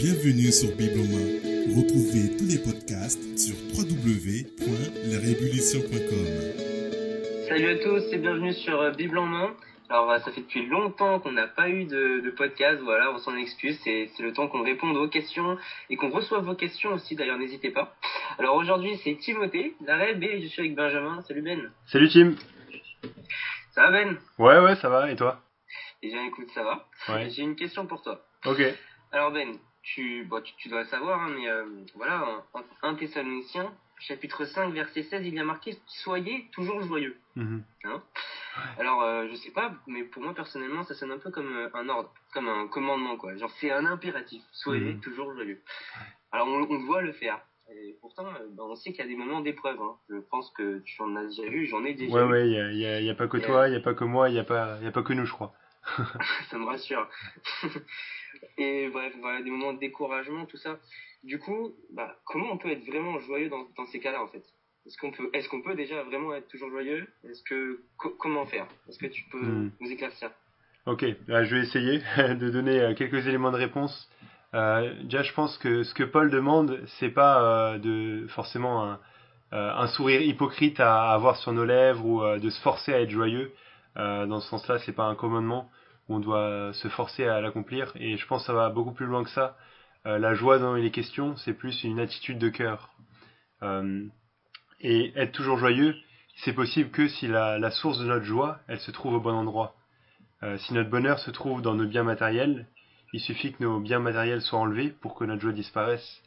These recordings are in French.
Bienvenue sur Bible en main. Retrouvez tous les podcasts sur www.larévolution.com. Salut à tous et bienvenue sur euh, Bible en main. Alors euh, ça fait depuis longtemps qu'on n'a pas eu de, de podcast, voilà, on s'en excuse, c'est c'est le temps qu'on réponde aux questions et qu'on reçoive vos questions aussi, d'ailleurs n'hésitez pas. Alors aujourd'hui c'est Timothée, d'Areb et je suis avec Benjamin, salut Ben. Salut Tim. Ça va Ben? Ouais ouais ça va et toi? Eh bien écoute, ça va. Ouais. J'ai une question pour toi. Ok. Alors Ben, tu, bon, tu, tu dois le savoir, hein, mais euh, voilà, en 1 Thessaloniciens, chapitre 5, verset 16, il y a marqué « Soyez toujours joyeux Mhm. hein? Alors, euh, je sais pas, mais pour moi, personnellement, ça sonne un peu comme euh, un ordre, comme un commandement, quoi. Genre, c'est un impératif. Soyez Mhm. toujours joyeux. Alors, on, on doit le faire. Et pourtant, euh, ben, on sait qu'il y a des moments d'épreuve. Hein. Je pense que tu en as déjà vu, j'en ai déjà Ouais vu. ouais y a, y a- y a pas que toi, y a pas que moi, y a pas y a pas que nous je crois. ça me rassure. et bref, voilà, des moments de découragement, tout ça. Du coup, bah, comment on peut être vraiment joyeux dans, dans ces cas-là, en fait? Est-ce qu'on peut, est-ce qu'on peut déjà vraiment être toujours joyeux? Est-ce que, co- comment faire? Est-ce que tu peux Hmm. nous éclaircir? Ok, là, je vais essayer de donner euh, quelques éléments de réponse. Euh, déjà, je pense que ce que Paul demande, c'est pas euh, de forcément un, euh, un sourire hypocrite à avoir sur nos lèvres ou de se forcer à être joyeux. Dans ce sens-là, c'est pas un commandement on doit se forcer à l'accomplir. Et je pense que ça va beaucoup plus loin que ça. Euh, la joie dont il est question, c'est plus une attitude de cœur. Euh, et être toujours joyeux, c'est possible que si la, la source de notre joie, elle se trouve au bon endroit. Euh, si notre bonheur se trouve dans nos biens matériels, il suffit que nos biens matériels soient enlevés pour que notre joie disparaisse.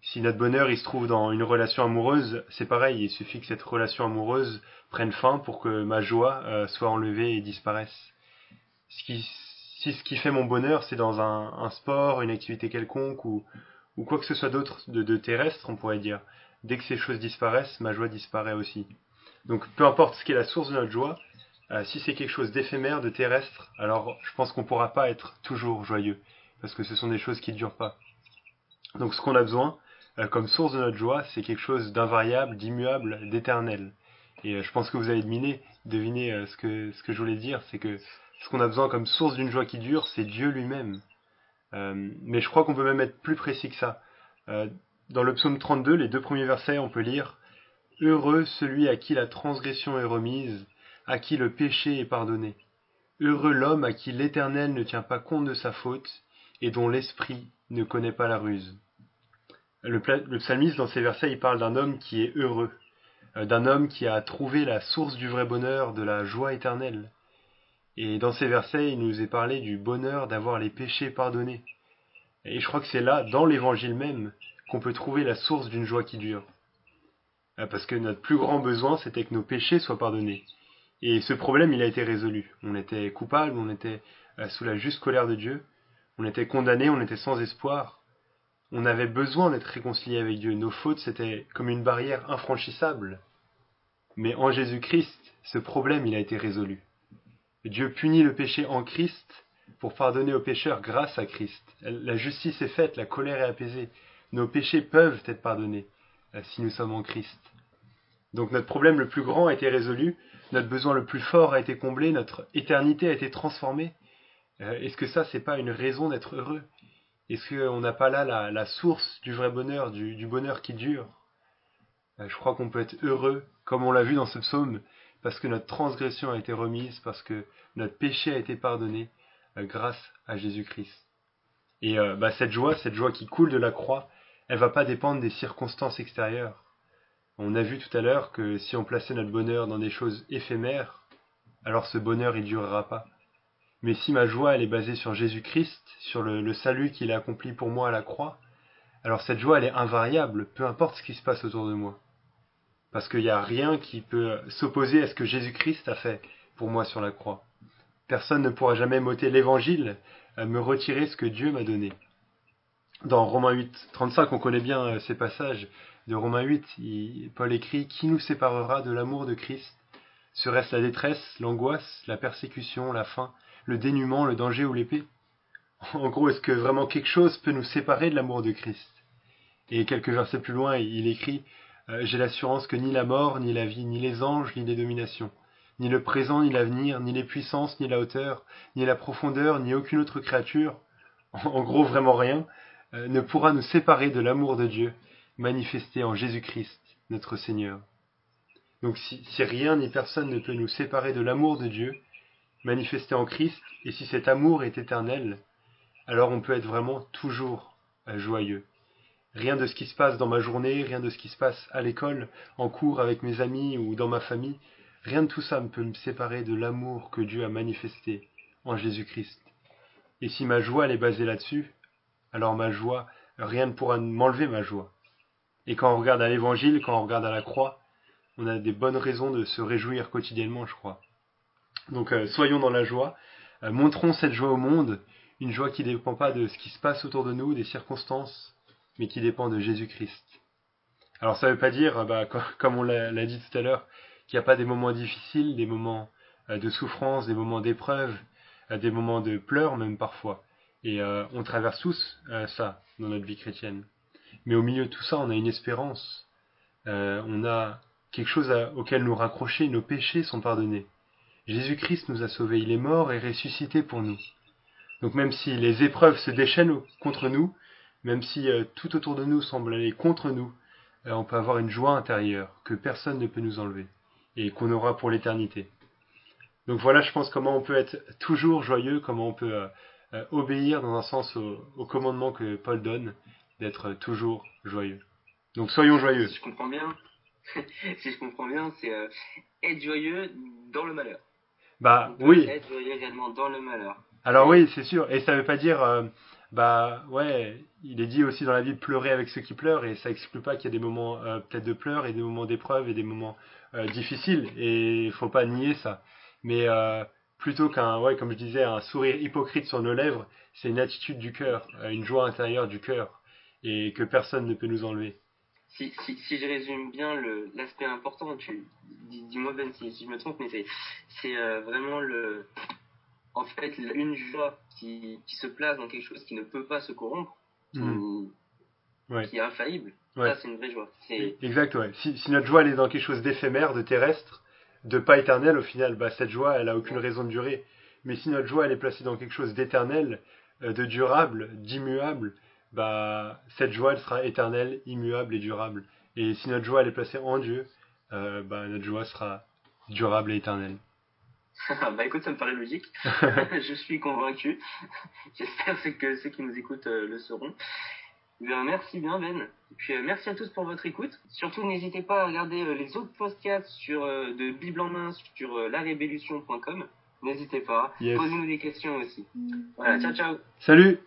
Si notre bonheur il se trouve dans une relation amoureuse, c'est pareil, il suffit que cette relation amoureuse prenne fin pour que ma joie soit enlevée et disparaisse. Si ce qui fait mon bonheur, c'est dans un, sport, une activité quelconque ou, quoi que ce soit d'autre de, terrestre, on pourrait dire, dès que ces choses disparaissent, ma joie disparaît aussi. Donc peu importe ce qui est la source de notre joie, euh, si c'est quelque chose d'éphémère, de terrestre, alors je pense qu'on pourra pas être toujours joyeux, parce que ce sont des choses qui ne durent pas. Donc ce qu'on a besoin, euh, comme source de notre joie, c'est quelque chose d'invariable, d'immuable, d'éternel. Et euh, je pense que vous avez deviné, ce, que, ce que je voulais dire, c'est que ce qu'on a besoin comme source d'une joie qui dure, c'est Dieu lui-même. Euh, mais je crois qu'on peut même être plus précis que ça. Euh, dans le psaume 32, les deux premiers versets, on peut lire Heureux celui à qui la transgression est remise, à qui le péché est pardonné. Heureux l'homme à qui l'Éternel ne tient pas compte de sa faute et dont l'esprit ne connaît pas la ruse. Le, psalmiste, dans ces versets, il parle d'un homme qui est heureux, euh, d'un homme qui a trouvé la source du vrai bonheur, de la joie éternelle. Et dans ces versets, il nous est parlé du bonheur d'avoir les péchés pardonnés. Et je crois que c'est là, dans l'évangile même, qu'on peut trouver la source d'une joie qui dure. Euh, Parce que notre plus grand besoin, c'était que nos péchés soient pardonnés. Et ce problème, il a été résolu. On était coupable, on était euh, sous la juste colère de Dieu, on était condamné, on était sans espoir. On avait besoin d'être réconcilié avec Dieu. Nos fautes, c'était comme une barrière infranchissable. Mais en Jésus-Christ, ce problème, il a été résolu. Dieu punit le péché en Christ pour pardonner aux pécheurs grâce à Christ. La justice est faite, la colère est apaisée. Nos péchés peuvent être pardonnés euh, si nous sommes en Christ. Donc notre problème le plus grand a été résolu, notre besoin le plus fort a été comblé, notre éternité a été transformée. Euh, Est-ce que ça, c'est pas une raison d'être heureux? Est-ce qu'on n'a pas là la, source du vrai bonheur, du, du bonheur qui dure? Euh, Je crois qu'on peut être heureux, comme on l'a vu dans ce psaume, parce que notre transgression a été remise, parce que notre péché a été pardonné euh, grâce à Jésus-Christ. Et euh, bah, cette joie, cette joie qui coule de la croix, elle va pas dépendre des circonstances extérieures. On a vu tout à l'heure que si on plaçait notre bonheur dans des choses éphémères, alors ce bonheur il durera pas. Mais si ma joie est basée sur Jésus-Christ, sur le, salut qu'il a accompli pour moi à la croix, alors cette joie est invariable, peu importe ce qui se passe autour de moi. Parce qu'il n'y a rien qui peut s'opposer à ce que Jésus-Christ a fait pour moi sur la croix. Personne ne pourra jamais m'ôter l'évangile, à me retirer ce que Dieu m'a donné. Dans Romains 8, 35, on connaît bien euh, ces passages de Romains 8, il- Paul écrit Qui nous séparera de l'amour de Christ? Serait-ce la détresse, l'angoisse, la persécution, la faim, le dénuement, le danger ou l'épée? En gros, est-ce que vraiment quelque chose peut nous séparer de l'amour de Christ? Et quelques versets plus loin, il écrit euh, J'ai l'assurance que ni la mort, ni la vie, ni les anges, ni les dominations, ni le présent, ni l'avenir, ni les puissances, ni la hauteur, ni la profondeur, ni aucune autre créature, en gros vraiment rien, euh, ne pourra nous séparer de l'amour de Dieu manifesté en Jésus-Christ, notre Seigneur. Donc si, si rien ni personne ne peut nous séparer de l'amour de Dieu manifesté en Christ, et si cet amour est éternel, alors on peut être vraiment toujours euh, joyeux. Rien de ce qui se passe dans ma journée, rien de ce qui se passe à l'école, en cours avec mes amis ou dans ma famille, rien de tout ça ne peut me séparer de l'amour que Dieu a manifesté en Jésus-Christ. Et si ma joie elle est basée là-dessus, alors ma joie, rien ne pourra m'enlever ma joie. Et quand on regarde à l'évangile, quand on regarde à la croix, on a des bonnes raisons de se réjouir quotidiennement, je crois. Donc euh, soyons dans la joie, euh, montrons cette joie au monde, une joie qui ne dépend pas de ce qui se passe autour de nous, des circonstances, mais qui dépend de Jésus-Christ. Alors ça ne veut pas dire, bah, comme on l'a dit tout à l'heure, qu'il n'y a pas des moments difficiles, des moments euh, de souffrance, des moments d'épreuve, des moments de pleurs même parfois. Et on traverse tous ça dans notre vie chrétienne. Mais au milieu de tout ça, on a une espérance. on a quelque chose auquel nous raccrocher, nos péchés sont pardonnés. Jésus-Christ nous a sauvés, il est mort et ressuscité pour nous. Donc même si les épreuves se déchaînent contre nous, même si euh, tout autour de nous semble aller contre nous, euh, on peut avoir une joie intérieure que personne ne peut nous enlever et qu'on aura pour l'éternité. Donc voilà, je pense comment on peut être toujours joyeux, comment on peut euh, obéir dans un sens au, commandement que Paul donne, d'être toujours joyeux. Donc soyons joyeux. Si je comprends bien, si je comprends bien, c'est être joyeux dans le malheur. Bah oui. dans le malheur. Alors oui, c'est sûr. Et ça veut pas dire, bah ouais, il est dit aussi dans la vie de pleurer avec ceux qui pleurent, et ça exclut pas qu'il y a des moments euh, peut-être de pleurs et des moments d'épreuve et des moments euh, difficiles. Et il faut pas nier ça. Mais plutôt qu'un, ouais, comme je disais, un sourire hypocrite sur nos lèvres, c'est une attitude du cœur, une joie intérieure du cœur, et que personne ne peut nous enlever si, si, si, je résume bien l'aspect important, dis-moi Ben si, je me trompe, mais c'est euh, vraiment le en fait une joie qui, qui, se place dans quelque chose qui ne peut pas se corrompre, qui, mmh. est infaillible. Ça, c'est une vraie joie. Exact, ouais. Si, si, notre joie elle est dans quelque chose d'éphémère, de terrestre, de pas éternel, au final, bah, cette joie, elle a aucune raison de durer. Mais si notre joie elle est placée dans quelque chose d'éternel, euh, de durable, d'immuable, bah, cette joie, elle sera éternelle, immuable et durable. Et si notre joie, elle est placée en Dieu, euh, bah, notre joie sera durable et éternelle. Bah écoute, ça me paraît logique. je suis convaincu. J'espère que ceux qui nous écoutent euh, le seront. Bien, merci bien Ben. Et puis euh, merci à tous pour votre écoute. Surtout n'hésitez pas à regarder les autres podcasts sur de Bible en main sur larévolution.com. N'hésitez pas. Posez-nous des questions aussi. Voilà, ciao ciao. Salut